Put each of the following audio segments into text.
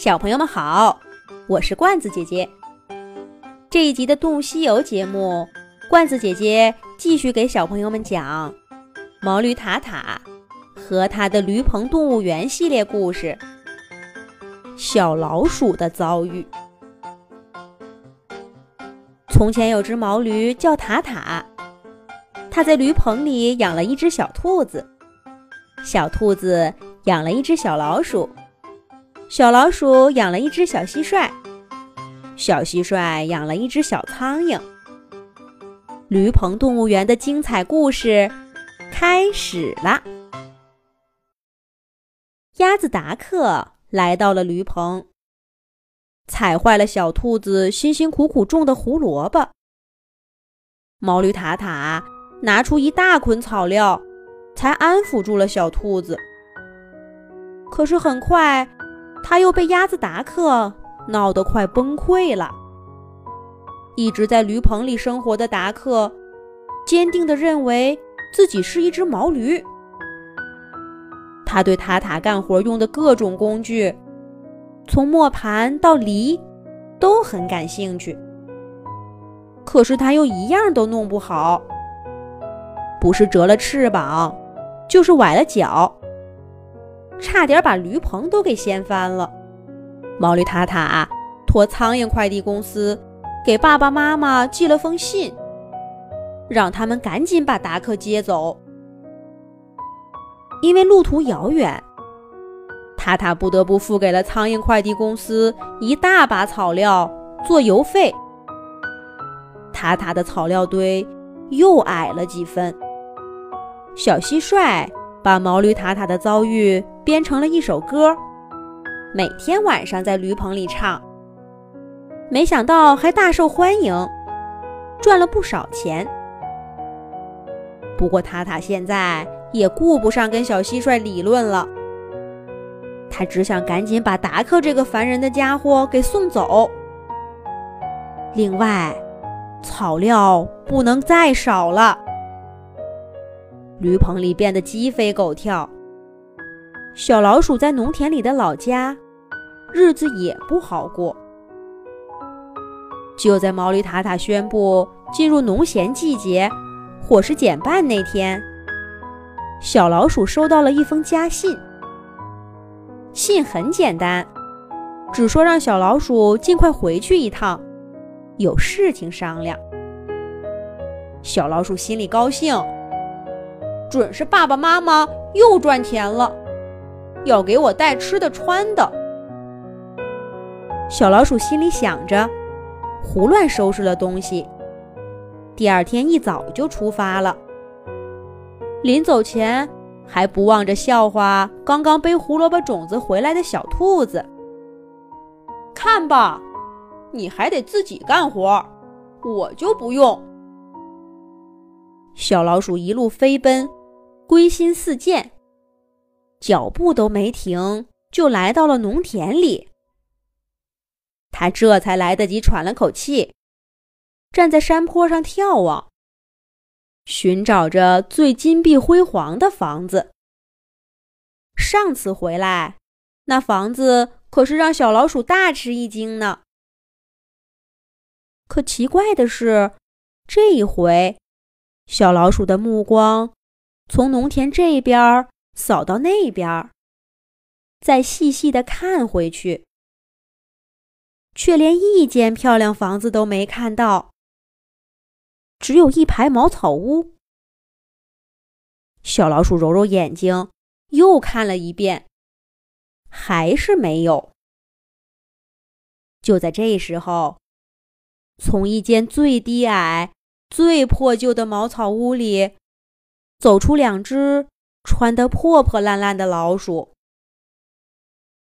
小朋友们好，我是罐子姐姐。这一集的《动物西游》节目，罐子姐姐继续给小朋友们讲毛驴塔塔和他的驴棚动物园系列故事——小老鼠的遭遇。从前有只毛驴叫塔塔，它在驴棚里养了一只小兔子，小兔子养了一只小老鼠。小老鼠养了一只小蟋蟀，小蟋蟀养了一只小苍蝇。驴棚动物园的精彩故事开始了。鸭子达克来到了驴棚，踩坏了小兔子辛辛苦苦种的胡萝卜。毛驴塔塔拿出一大捆草料，才安抚住了小兔子。可是很快。他又被鸭子达克闹得快崩溃了。一直在驴棚里生活的达克，坚定地认为自己是一只毛驴。他对塔塔干活用的各种工具，从磨盘到犁，都很感兴趣。可是他又一样都弄不好，不是折了翅膀，就是崴了脚。差点把驴棚都给掀翻了。毛驴塔塔托苍蝇快递公司给爸爸妈妈寄了封信，让他们赶紧把达克接走。因为路途遥远，塔塔不得不付给了苍蝇快递公司一大把草料做邮费。塔塔的草料堆又矮了几分。小蟋蟀把毛驴塔塔的遭遇。编成了一首歌，每天晚上在驴棚里唱。没想到还大受欢迎，赚了不少钱。不过塔塔现在也顾不上跟小蟋蟀理论了，他只想赶紧把达克这个烦人的家伙给送走。另外，草料不能再少了。驴棚里变得鸡飞狗跳。小老鼠在农田里的老家，日子也不好过。就在毛驴塔塔宣布进入农闲季节，伙食减半那天，小老鼠收到了一封家信。信很简单，只说让小老鼠尽快回去一趟，有事情商量。小老鼠心里高兴，准是爸爸妈妈又赚钱了。要给我带吃的穿的，小老鼠心里想着，胡乱收拾了东西。第二天一早就出发了。临走前还不忘着笑话刚刚背胡萝卜种子回来的小兔子。看吧，你还得自己干活，我就不用。小老鼠一路飞奔，归心似箭。脚步都没停，就来到了农田里。他这才来得及喘了口气，站在山坡上眺望，寻找着最金碧辉煌的房子。上次回来，那房子可是让小老鼠大吃一惊呢。可奇怪的是，这一回，小老鼠的目光从农田这边。扫到那边儿，再细细的看回去，却连一间漂亮房子都没看到，只有一排茅草屋。小老鼠揉揉眼睛，又看了一遍，还是没有。就在这时候，从一间最低矮、最破旧的茅草屋里走出两只。穿得破破烂烂的老鼠，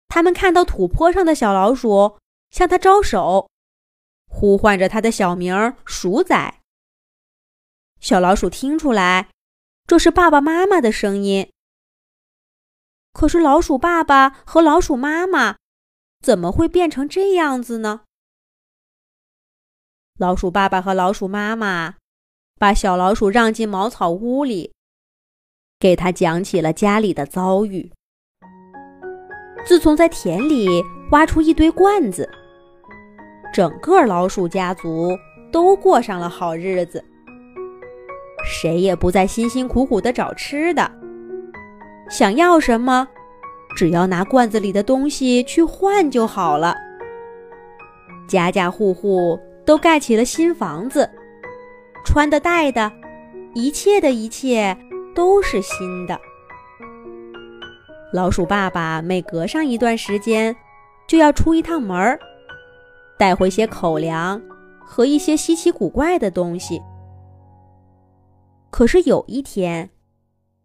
他们看到土坡上的小老鼠，向他招手，呼唤着他的小名“鼠仔”。小老鼠听出来，这是爸爸妈妈的声音。可是老鼠爸爸和老鼠妈妈怎么会变成这样子呢？老鼠爸爸和老鼠妈妈把小老鼠让进茅草屋里。给他讲起了家里的遭遇。自从在田里挖出一堆罐子，整个老鼠家族都过上了好日子。谁也不再辛辛苦苦的找吃的，想要什么，只要拿罐子里的东西去换就好了。家家户户都盖起了新房子，穿的戴的，一切的一切都是新的。老鼠爸爸每隔上一段时间，就要出一趟门儿，带回些口粮和一些稀奇古怪的东西。可是有一天，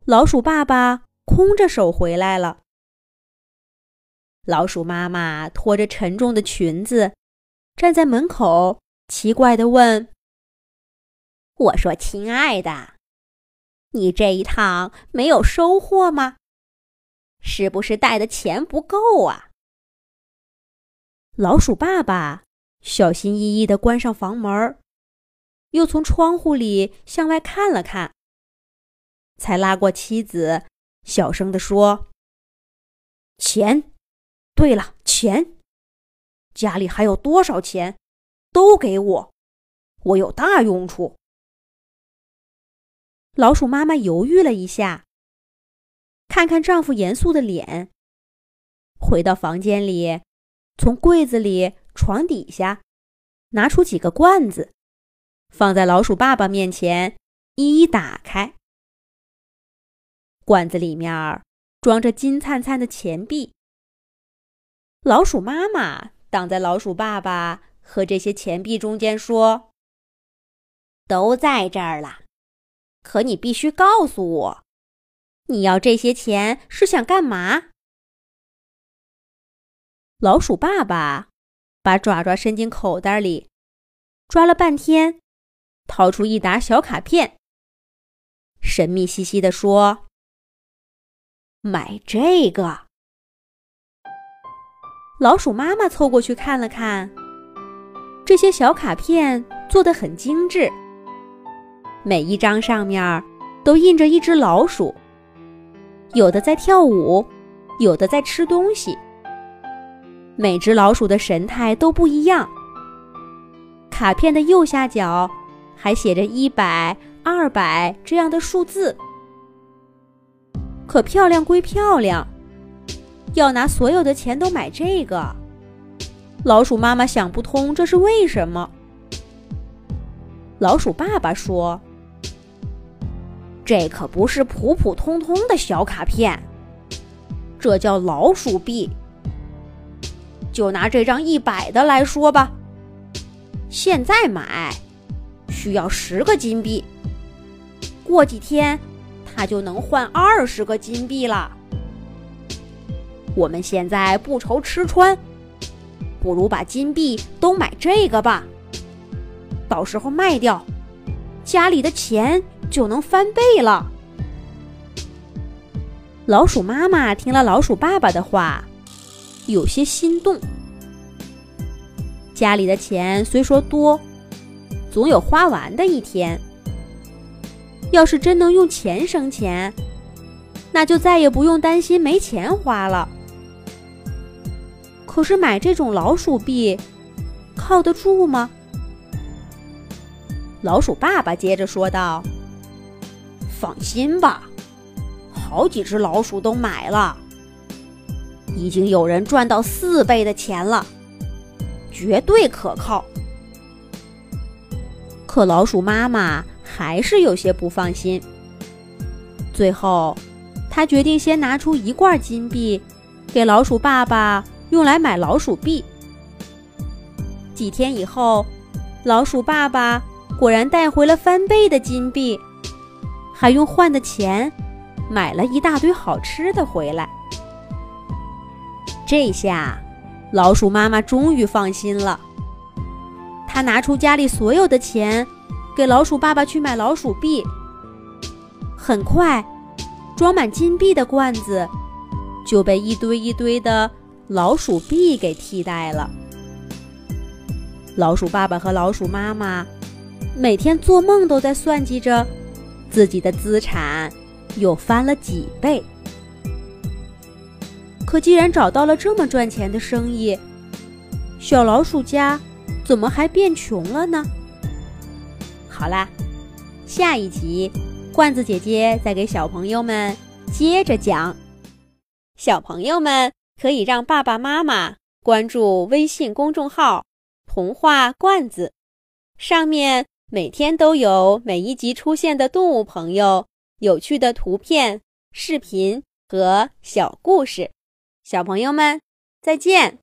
老鼠爸爸空着手回来了。老鼠妈妈拖着沉重的裙子，站在门口，奇怪地问：“我说，亲爱的，你这一趟没有收获吗？”是不是带的钱不够啊？老鼠爸爸小心翼翼地关上房门，又从窗户里向外看了看，才拉过妻子，小声地说：“钱，对了，钱，家里还有多少钱，都给我，我有大用处。”老鼠妈妈犹豫了一下。看看丈夫严肃的脸，回到房间里，从柜子里、床底下拿出几个罐子，放在老鼠爸爸面前，一一打开。罐子里面装着金灿灿的钱币。老鼠妈妈挡在老鼠爸爸和这些钱币中间，说：“都在这儿了，可你必须告诉我。”你要这些钱是想干嘛？老鼠爸爸把爪爪伸进口袋里，抓了半天，掏出一沓小卡片，神秘兮兮地说：“买这个。”老鼠妈妈凑过去看了看，这些小卡片做的很精致，每一张上面都印着一只老鼠。有的在跳舞，有的在吃东西。每只老鼠的神态都不一样。卡片的右下角还写着一百、二百这样的数字。可漂亮归漂亮，要拿所有的钱都买这个，老鼠妈妈想不通这是为什么。老鼠爸爸说。这可不是普普通通的小卡片，这叫老鼠币。就拿这张一百的来说吧，现在买需要十个金币，过几天它就能换二十个金币了。我们现在不愁吃穿，不如把金币都买这个吧，到时候卖掉，家里的钱。就能翻倍了。老鼠妈妈听了老鼠爸爸的话，有些心动。家里的钱虽说多，总有花完的一天。要是真能用钱生钱，那就再也不用担心没钱花了。可是买这种老鼠币，靠得住吗？老鼠爸爸接着说道。放心吧，好几只老鼠都买了，已经有人赚到四倍的钱了，绝对可靠。可老鼠妈妈还是有些不放心。最后，他决定先拿出一罐金币，给老鼠爸爸用来买老鼠币。几天以后，老鼠爸爸果然带回了翻倍的金币。还用换的钱买了一大堆好吃的回来。这下，老鼠妈妈终于放心了。她拿出家里所有的钱，给老鼠爸爸去买老鼠币。很快，装满金币的罐子就被一堆一堆的老鼠币给替代了。老鼠爸爸和老鼠妈妈每天做梦都在算计着。自己的资产又翻了几倍，可既然找到了这么赚钱的生意，小老鼠家怎么还变穷了呢？好啦，下一集罐子姐姐再给小朋友们接着讲。小朋友们可以让爸爸妈妈关注微信公众号“童话罐子”，上面每天都有每一集出现的动物朋友、有趣的图片、视频和小故事。小朋友们，再见。